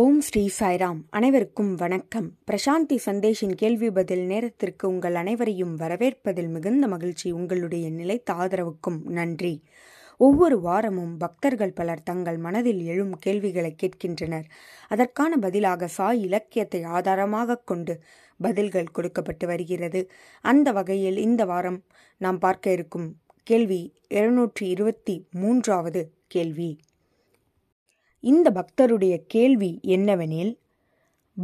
ஓம் ஸ்ரீ சாய்ராம். அனைவருக்கும் வணக்கம். பிரசாந்தி சந்தேஷின் கேள்வி பதில் நேரத்திற்கு உங்கள் அனைவரையும் வரவேற்பதில் மிகுந்த மகிழ்ச்சி. உங்களுடைய நிலைத்த ஆதரவுக்கும் நன்றி. ஒவ்வொரு வாரமும் பக்தர்கள் பலர் தங்கள் மனதில் எழும் கேள்விகளை கேட்கின்றனர். அதற்கான பதிலாக சாய் இலக்கியத்தை ஆதாரமாக கொண்டு பதில்கள் கொடுக்கப்பட்டு வருகிறது. அந்த வகையில் இந்த வாரம் நாம் பார்க்க இருக்கும் கேள்வி இருநூற்றி இருபத்தி மூன்றாவது கேள்வி. இந்த பக்தருடைய கேள்வி என்னவெனில்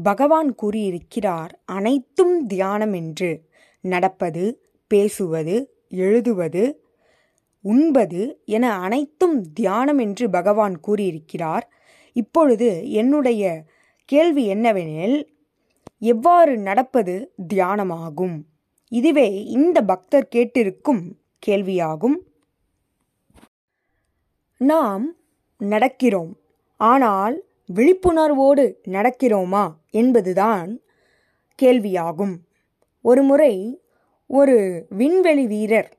பகவான் கூறியிருக்கிறார் அனைத்தும் தியானம் என்று நடப்பது பேசுவது எழுதுவது உண்பது என அனைத்தும் தியானம் என்று பகவான் கூறியிருக்கிறார். இப்பொழுது என்னுடைய கேள்வி என்னவெனில் எவ்வாறு நடப்பது தியானமாகும்? இதுவே இந்த பக்தர் கேட்டிருக்கும் கேள்வியாகும். நாம் நடக்கிறோம். ஆனால் விழிப்புணர்வோடு நடக்கிறோமா என்பதுதான் கேள்வியாகும். ஒருமுறை ஒரு விண்வெளி வீரர்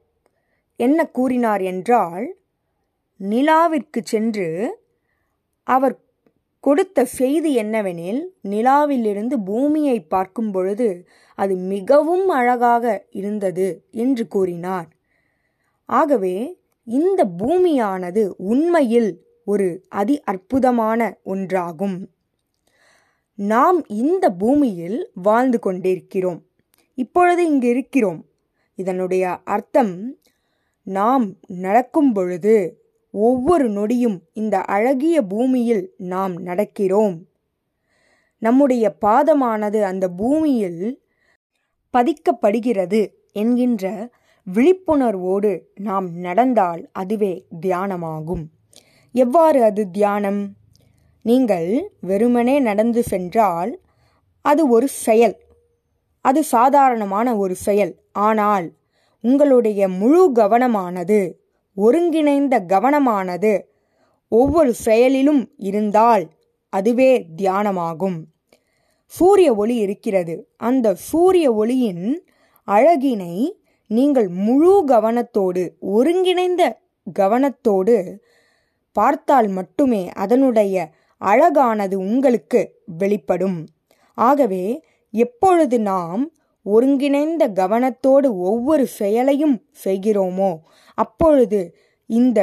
என்ன கூறினார் என்றால் நிலாவிற்கு சென்று அவர் கொடுத்த செய்தி என்னவெனில் நிலாவிலிருந்து பூமியை பார்க்கும் பொழுது அது மிகவும் அழகாக இருந்தது என்று கூறினார். ஆகவே இந்த பூமியானது உண்மையில் ஒரு அதி அற்புதமான ஒன்றாகும். நாம் இந்த பூமியில் வாழ்ந்து கொண்டிருக்கிறோம். இப்பொழுது இங்கு இருக்கிறோம். இதனுடைய அர்த்தம் நாம் நடக்கும் பொழுது ஒவ்வொரு நொடியும் இந்த அழகிய பூமியில் நாம் நடக்கிறோம். நம்முடைய பாதமானது அந்த பூமியில் பதிக்கப்படுகிறது என்கின்ற விழிப்புணர்வோடு நாம் நடந்தால் அதுவே தியானமாகும். எவ்வாறு அது தியானம்? நீங்கள் வெறுமனே நடந்து சென்றால் அது ஒரு செயல். அது சாதாரணமான ஒரு செயல். ஆனால் உங்களுடைய முழு கவனமானது ஒருங்கிணைந்த கவனமானது ஒவ்வொரு செயலிலும் இருந்தால் அதுவே தியானமாகும். சூரிய ஒளி இருக்கிறது. அந்த சூரிய ஒளியின் அழகினை நீங்கள் முழு கவனத்தோடு ஒருங்கிணைந்த கவனத்தோடு பார்த்தால் மட்டுமே அதனுடைய அழகானது உங்களுக்கு வெளிப்படும். ஆகவே எப்பொழுது நாம் ஒருங்கிணைந்த கவனத்தோடு ஒவ்வொரு செயலையும் செய்கிறோமோ அப்பொழுது இந்த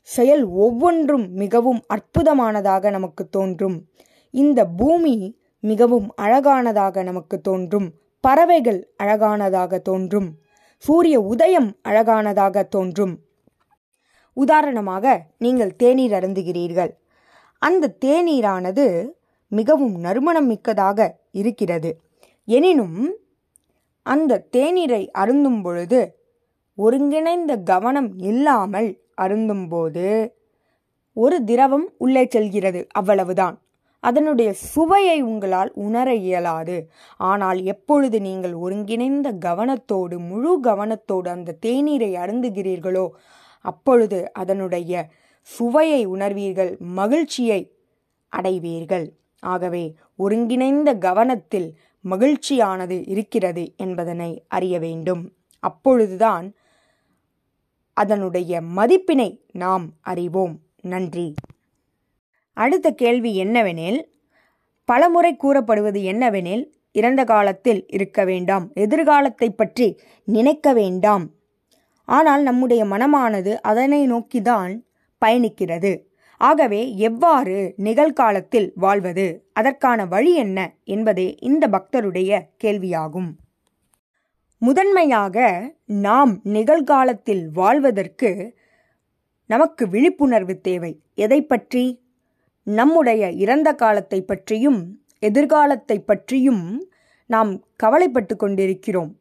செயல் ஒவ்வொன்றும் மிகவும் அற்புதமானதாக நமக்கு தோன்றும். இந்த பூமி மிகவும் அழகானதாக நமக்கு தோன்றும். பறவைகள் அழகானதாக தோன்றும். சூரிய உதயம் அழகானதாக தோன்றும். உதாரணமாக நீங்கள் தேநீர் அருந்துகிறீர்கள். அந்த தேநீரானது மிகவும் நறுமணம் மிக்கதாக இருக்கிறது. எனினும் அந்த தேநீரை அருந்தும் பொழுது ஒருங்கிணைந்த கவனம் இல்லாமல் அருந்தும்போது ஒரு திரவம் உள்ளே செல்கிறது அவ்வளவுதான். அதனுடைய சுவையை உங்களால் உணர இயலாது. ஆனால் எப்பொழுது நீங்கள் ஒருங்கிணைந்த கவனத்தோடு முழு கவனத்தோடு அந்த தேநீரை அருந்துகிறீர்களோ அப்பொழுது அதனுடைய சுவையை உணர்வீர்கள் மகிழ்ச்சியை அடைவீர்கள். ஆகவே ஒருங்கிணைந்த கவனத்தில் மகிழ்ச்சியானது இருக்கிறது என்பதனை அறிய வேண்டும். அப்பொழுதுதான் அதனுடைய மதிப்பினை நாம் அறிவோம். நன்றி. அடுத்த கேள்வி என்னவெனில் பலமுறை கூறப்படுவது என்னவெனில் இறந்த காலத்தில் இருக்க வேண்டாம் எதிர்காலத்தை பற்றி நினைக்க வேண்டாம். ஆனால் நம்முடைய மனமானது அதனை நோக்கிதான் பயணிக்கிறது. ஆகவே எவ்வாறு நிகழ்காலத்தில் வாழ்வது? அதற்கான வழி என்ன என்பதே இந்த பக்தருடைய கேள்வியாகும். முதன்மையாக நாம் நிகழ்காலத்தில் வாழ்வதற்கு நமக்கு விழிப்புணர்வு தேவை. எதை பற்றி? நம்முடைய இறந்த காலத்தை பற்றியும் எதிர்காலத்தை பற்றியும் நாம் கவலைப்பட்டு கொண்டிருக்கிறோம்.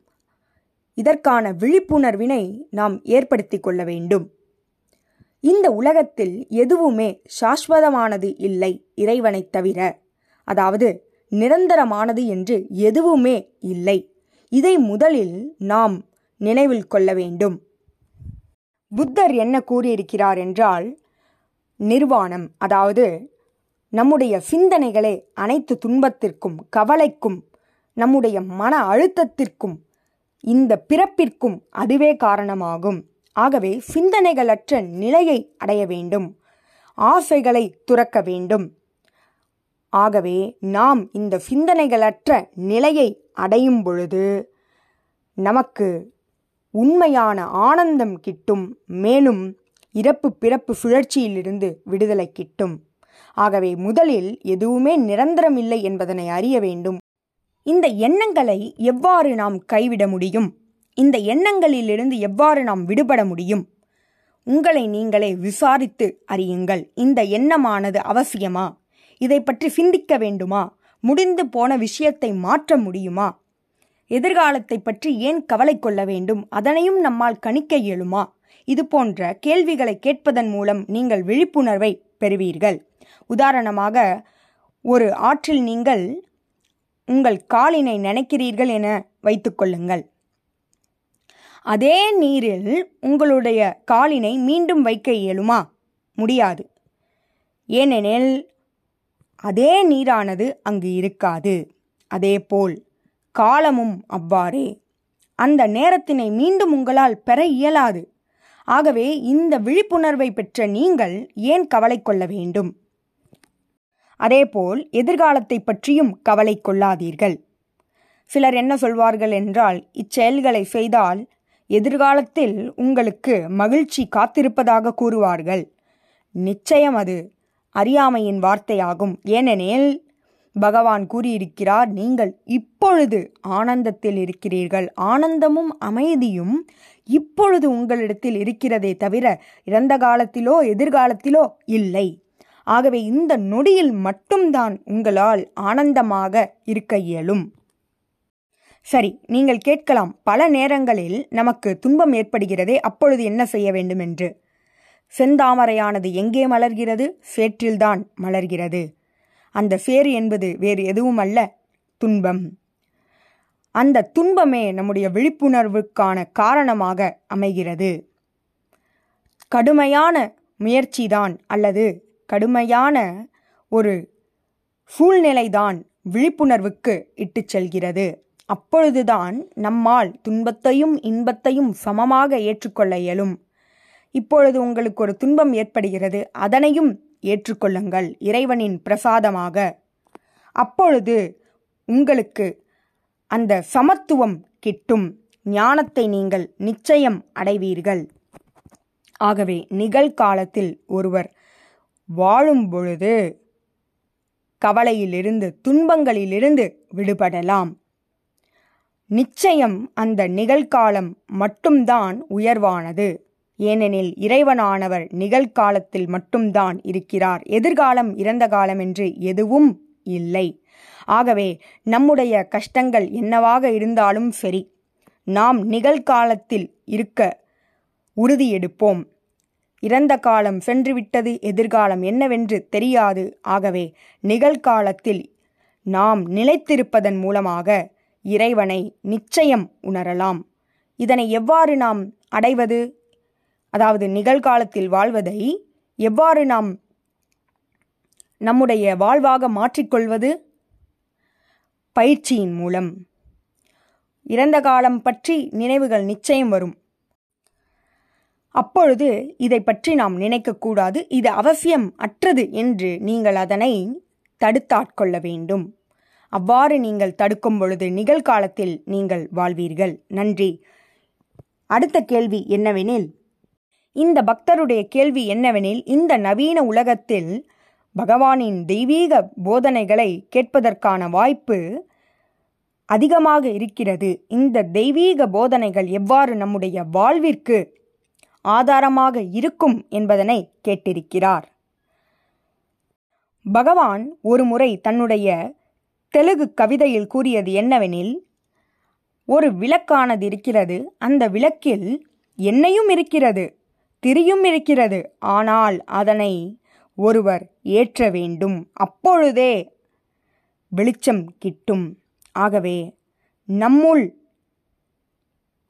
இதற்கான விழிப்புணர்வினை நாம் ஏற்படுத்தி கொள்ள வேண்டும். இந்த உலகத்தில் எதுவுமே சாஸ்வதமானது இல்லை இறைவனைத் தவிர. அதாவது நிரந்தரமானது என்று எதுவுமே இல்லை. இதை முதலில் நாம் நினைவில் கொள்ள வேண்டும். புத்தர் என்ன கூறியிருக்கிறார் என்றால் நிர்வாணம் அதாவது நம்முடைய சிந்தனைகளே அனைத்து துன்பத்திற்கும் கவலைக்கும் நம்முடைய மன அழுத்தத்திற்கும் இந்த பிறப்பிற்கும் அதுவே காரணமாகும். ஆகவே சிந்தனைகளற்ற நிலையை அடைய வேண்டும். ஆசைகளை துறக்க வேண்டும். ஆகவே நாம் இந்த சிந்தனைகளற்ற நிலையை அடையும் பொழுது நமக்கு உண்மையான ஆனந்தம் கிட்டும் மேலும் இறப்பு பிறப்பு சுழற்சியிலிருந்து விடுதலை கிட்டும். ஆகவே முதலில் எதுவுமே நிரந்தரம் இல்லை என்பதனை அறிய வேண்டும். இந்த எண்ணங்களை எவ்வாறு நாம் கைவிட முடியும்? இந்த எண்ணங்களிலிருந்து எவ்வாறு நாம் விடுபட முடியும்? உங்களை நீங்களே விசாரித்து அறியுங்கள். இந்த எண்ணமானது அவசியமா? இதை பற்றி சிந்திக்க வேண்டுமா? முடிந்து போன விஷயத்தை மாற்ற முடியுமா? எதிர்காலத்தை பற்றி ஏன் கவலை கொள்ள வேண்டும்? அதனையும் நம்மால் கணிக்க இயலுமா? இது போன்ற கேள்விகளை கேட்பதன் மூலம் நீங்கள் விழிப்புணர்வை பெறுவீர்கள். உதாரணமாக ஒரு ஆற்றில் நீங்கள் உங்கள் காலினை நினைக்கிறீர்கள் என வைத்துக்கொள்ளுங்கள் அதே நீரில் உங்களுடைய காலினை மீண்டும் வைக்க இயலுமா? முடியாது. ஏனெனில் அதே நீரானது அங்கு இருக்காது. அதேபோல் காலமும் அவ்வாறே. அந்த நேரத்தினை மீண்டும் உங்களால் பெற இயலாது. ஆகவே இந்த விழிப்புணர்வை பெற்ற நீங்கள் ஏன் கவலை கொள்ள வேண்டும்? அதேபோல் எதிர்காலத்தை பற்றியும் கவலை கொள்ளாதீர்கள். சிலர் என்ன சொல்வார்கள் என்றால் இச்செயல்களை செய்தால் எதிர்காலத்தில் உங்களுக்கு மகிழ்ச்சி காத்திருப்பதாக கூறுவார்கள். நிச்சயம் அது அறியாமையின் வார்த்தையாகும். ஏனெனில் பகவான் கூறியிருக்கிறார் நீங்கள் இப்பொழுது ஆனந்தத்தில் இருக்கிறீர்கள். ஆனந்தமும் அமைதியும் இப்பொழுது உங்களிடத்தில் இருக்கிறதே தவிர இறந்த காலத்திலோ எதிர்காலத்திலோ இல்லை. ஆகவே இந்த நொடியில் மட்டும்தான் உங்களால் ஆனந்தமாக இருக்க இயலும். சரி நீங்கள் கேட்கலாம் பல நேரங்களில் நமக்கு துன்பம் ஏற்படுகிறதே அப்பொழுது என்ன செய்ய வேண்டும் என்று செந்தாமரையானது எங்கே மலர்கிறது? சேற்றில்தான் மலர்கிறது. அந்த சேறு என்பது வேறு எதுவும் அல்ல துன்பம். அந்த துன்பமே நம்முடைய விழிப்புணர்வுக்கான காரணமாக அமைகிறது. கடுமையான முயற்சிதான் அல்லது கடுமையான ஒரு சூழ்நிலைதான் விழிப்புணர்வுக்கு இட்டுச் செல்கிறது. அப்பொழுதுதான் நம்மால் துன்பத்தையும் இன்பத்தையும் சமமாக ஏற்றுக்கொள்ள இயலும். இப்பொழுது உங்களுக்கு ஒரு துன்பம் ஏற்படுகிறது. அதனையும் ஏற்றுக்கொள்ளுங்கள். இறைவனின் பிரசாதமாக. அப்பொழுது உங்களுக்கு அந்த சமத்துவம் கிட்டும். ஞானத்தை நீங்கள் நிச்சயம் அடைவீர்கள். ஆகவே நிகழ்காலத்தில் ஒருவர் வாழும் பொழுது கவலையிலிருந்து துன்பங்களிலிருந்து விடுபடலாம். நிச்சயம் அந்த நிகழ்காலம் மட்டும்தான் உயர்வானது. ஏனெனில் இறைவனானவர் நிகழ்காலத்தில் மட்டும்தான் இருக்கிறார். எதிர்காலம் இறந்த காலம் என்று எதுவும் இல்லை. ஆகவே நம்முடைய கஷ்டங்கள் என்னவாக இருந்தாலும் சரி நாம் நிகழ்காலத்தில் இருக்க உறுதி எடுப்போம் இறந்த காலம் சென்றுவிட்டது எதிர்காலம் என்னவென்று தெரியாது. ஆகவே நிகழ்காலத்தில் நாம் நிலைத்திருப்பதன் மூலமாக இறைவனை நிச்சயம் உணரலாம். இதனை எவ்வாறு நாம் அடைவது? அதாவது நிகழ்காலத்தில் வாழ்வதை எவ்வாறு நாம் நம்முடைய வாழ்வாக மாற்றிக்கொள்வது? பயிற்சியின் மூலம். இறந்த காலம் பற்றி நினைவுகள் நிச்சயம் வரும். அப்பொழுது இதை பற்றி நாம் நினைக்கக்கூடாது. இது அவசியம் அற்றது என்று நீங்கள் அதனை தடுத்தாட்கொள்ள வேண்டும். அவ்வாறு நீங்கள் தடுக்கும் பொழுது நிகழ்காலத்தில் நீங்கள் வாழ்வீர்கள். நன்றி. அடுத்த கேள்வி என்னவெனில் இந்த பக்தருடைய கேள்வி என்னவெனில் இந்த நவீன உலகத்தில் பகவானின் தெய்வீக போதனைகளை கேட்பதற்கான வாய்ப்பு அதிகமாக இருக்கிறது. இந்த தெய்வீக போதனைகள் எவ்வாறு நம்முடைய வாழ்விற்கு ஆதாரமாக இருக்கும் என்பதனை கேட்டிருக்கிறார். பகவான் ஒரு முறை தன்னுடைய தெலுங்கு கவிதையில் கூறியது என்னவெனில் ஒரு விளக்கானது இருக்கிறது அந்த விளக்கில் எண்ணெயும் இருக்கிறது திரியும் இருக்கிறது ஆனால் அதனை ஒருவர் ஏற்ற வேண்டும். அப்பொழுதே வெளிச்சம் கிட்டும். ஆகவே நம்முள்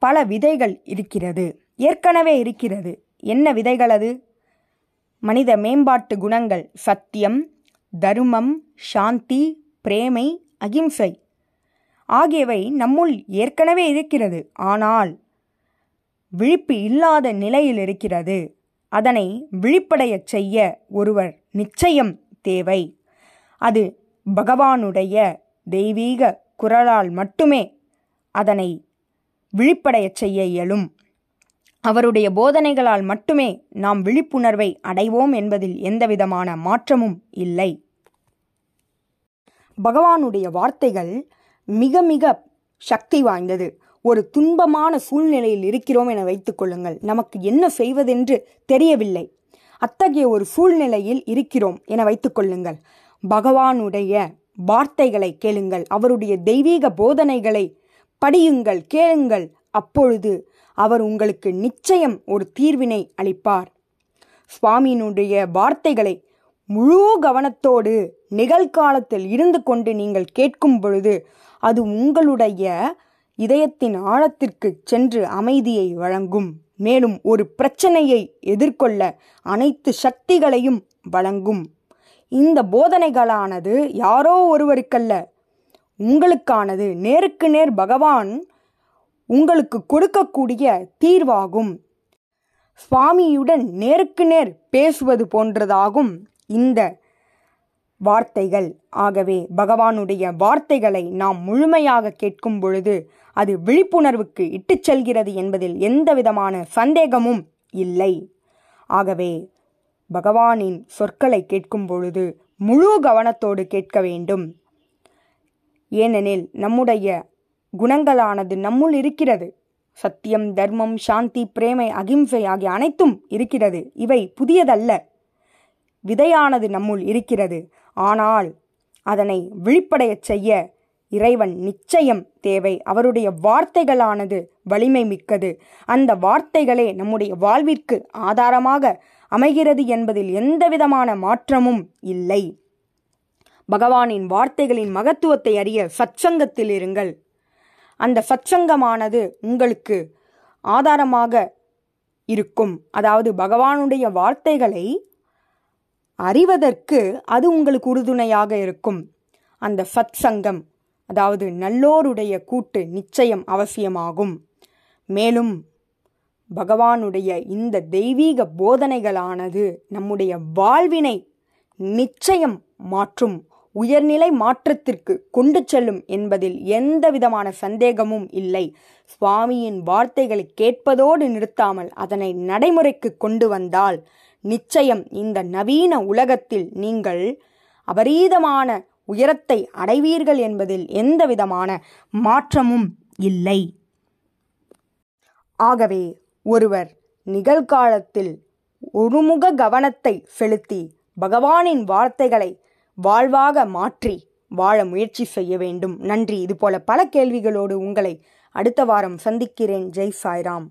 பல விதைகள் இருக்கிறது. ஏற்கனவே இருக்கிறது. என்ன விதைகள் அது? மனித மேம்பாட்டு குணங்கள் சத்தியம் தருமம் சாந்தி பிரேமை அகிம்சை ஆகியவை நம்முள் ஏற்கனவே இருக்கிறது. ஆனால் விழிப்பு இல்லாத நிலையில் இருக்கிறது. அதனை விழிப்படையச் செய்ய ஒருவர் நிச்சயம் தேவை. அது பகவானுடைய தெய்வீக குரலால் மட்டுமே அதனை விழிப்படையச் செய்ய இயலும். அவருடைய போதனைகளால் மட்டுமே நாம் விழிப்புணர்வை அடைவோம் என்பதில் எந்தவிதமான மாற்றமும் இல்லை. பகவானுடைய வார்த்தைகள் மிக மிக சக்தி வாய்ந்தது. ஒரு துன்பமான சூழ்நிலையில் இருக்கிறோம் என வைத்துக் கொள்ளுங்கள். நமக்கு என்ன செய்வதென்று தெரியவில்லை. அத்தகைய ஒரு சூழ்நிலையில் இருக்கிறோம் என வைத்துக் கொள்ளுங்கள். பகவானுடைய வார்த்தைகளை கேளுங்கள். அவருடைய தெய்வீக போதனைகளை படியுங்கள் கேளுங்கள். அப்பொழுது அவர் உங்களுக்கு நிச்சயம் ஒரு தீர்வினை அளிப்பார். சுவாமியினுடைய வார்த்தைகளை முழு கவனத்தோடு நிகழ்காலத்தில் இருந்து கொண்டு நீங்கள் கேட்கும் பொழுது அது உங்களுடைய இதயத்தின் ஆழத்திற்கு சென்று அமைதியை வழங்கும். மேலும் ஒரு பிரச்சனையை எதிர்கொள்ள அனைத்து சக்திகளையும் வழங்கும். இந்த போதனைகளானது யாரோ ஒருவருக்கல்ல. உங்களுக்கானது நேருக்கு நேர் பகவான் உங்களுக்கு கொடுக்கக்கூடிய தீர்வாகும். சுவாமியுடன் நேருக்கு நேர் பேசுவது போன்றதாகும் இந்த வார்த்தைகள். ஆகவே பகவானுடைய வார்த்தைகளை நாம் முழுமையாக கேட்கும் பொழுது அது விழிப்புணர்வுக்கு இட்டுச் செல்கிறது என்பதில் எந்தவிதமான சந்தேகமும் இல்லை. ஆகவே பகவானின் சொற்களை கேட்கும் பொழுது முழு கவனத்தோடு கேட்க வேண்டும். ஏனெனில் நம்முடைய குணங்களானது நம்முள் இருக்கிறது. சத்தியம் தர்மம் சாந்தி பிரேமை அகிம்சை ஆகிய அனைத்தும் இருக்கிறது. இவை புதியதல்ல. விதையானது நம்முள் இருக்கிறது. ஆனால் அதனை விழிப்படையச் செய்ய இறைவன் நிச்சயம் தேவை. அவருடைய வார்த்தைகளானது வலிமை மிக்கது. அந்த வார்த்தைகளே நம்முடைய வாழ்விற்கு ஆதாரமாக அமைகிறது என்பதில் எந்தவிதமான மாற்றமும் இல்லை. பகவானின் வார்த்தைகளின் மகத்துவத்தை அறிய சச்சங்கத்தில் இருங்கள். அந்த சச்சங்கமானது உங்களுக்கு ஆதாரமாக இருக்கும். அதாவது பகவானுடைய வார்த்தைகளை அறிவதற்கு அது உங்களுக்கு உறுதுணையாக இருக்கும். அந்த சத் சங்கம் அதாவது நல்லோருடைய கூட்டு நிச்சயம் அவசியமாகும். மேலும் பகவானுடைய இந்த தெய்வீக போதனைகளானது நம்முடைய வாழ்வினை நிச்சயம் மாற்றும். உயர்நிலை மாற்றத்திற்கு கொண்டு செல்லும் என்பதில் எந்த விதமான சந்தேகமும் இல்லை. சுவாமியின் வார்த்தைகளை கேட்பதோடு நிறுத்தாமல் அதனை நடைமுறைக்கு கொண்டு வந்தால் நிச்சயம் இந்த நவீன உலகத்தில் நீங்கள் அபரீதமான உயரத்தை அடைவீர்கள் என்பதில் எந்த விதமான மாற்றமும் இல்லை. ஆகவே ஒருவர் நிகழ்காலத்தில் ஒருமுக கவனத்தை செலுத்தி பகவானின் வார்த்தைகளை வாழ்வாக மாற்றி வாழ முயற்சி செய்ய வேண்டும். நன்றி. இதுபோல பல கேள்விகளோடு உங்களை அடுத்த வாரம் சந்திக்கிறேன். ஜெய் சாய்ராம்.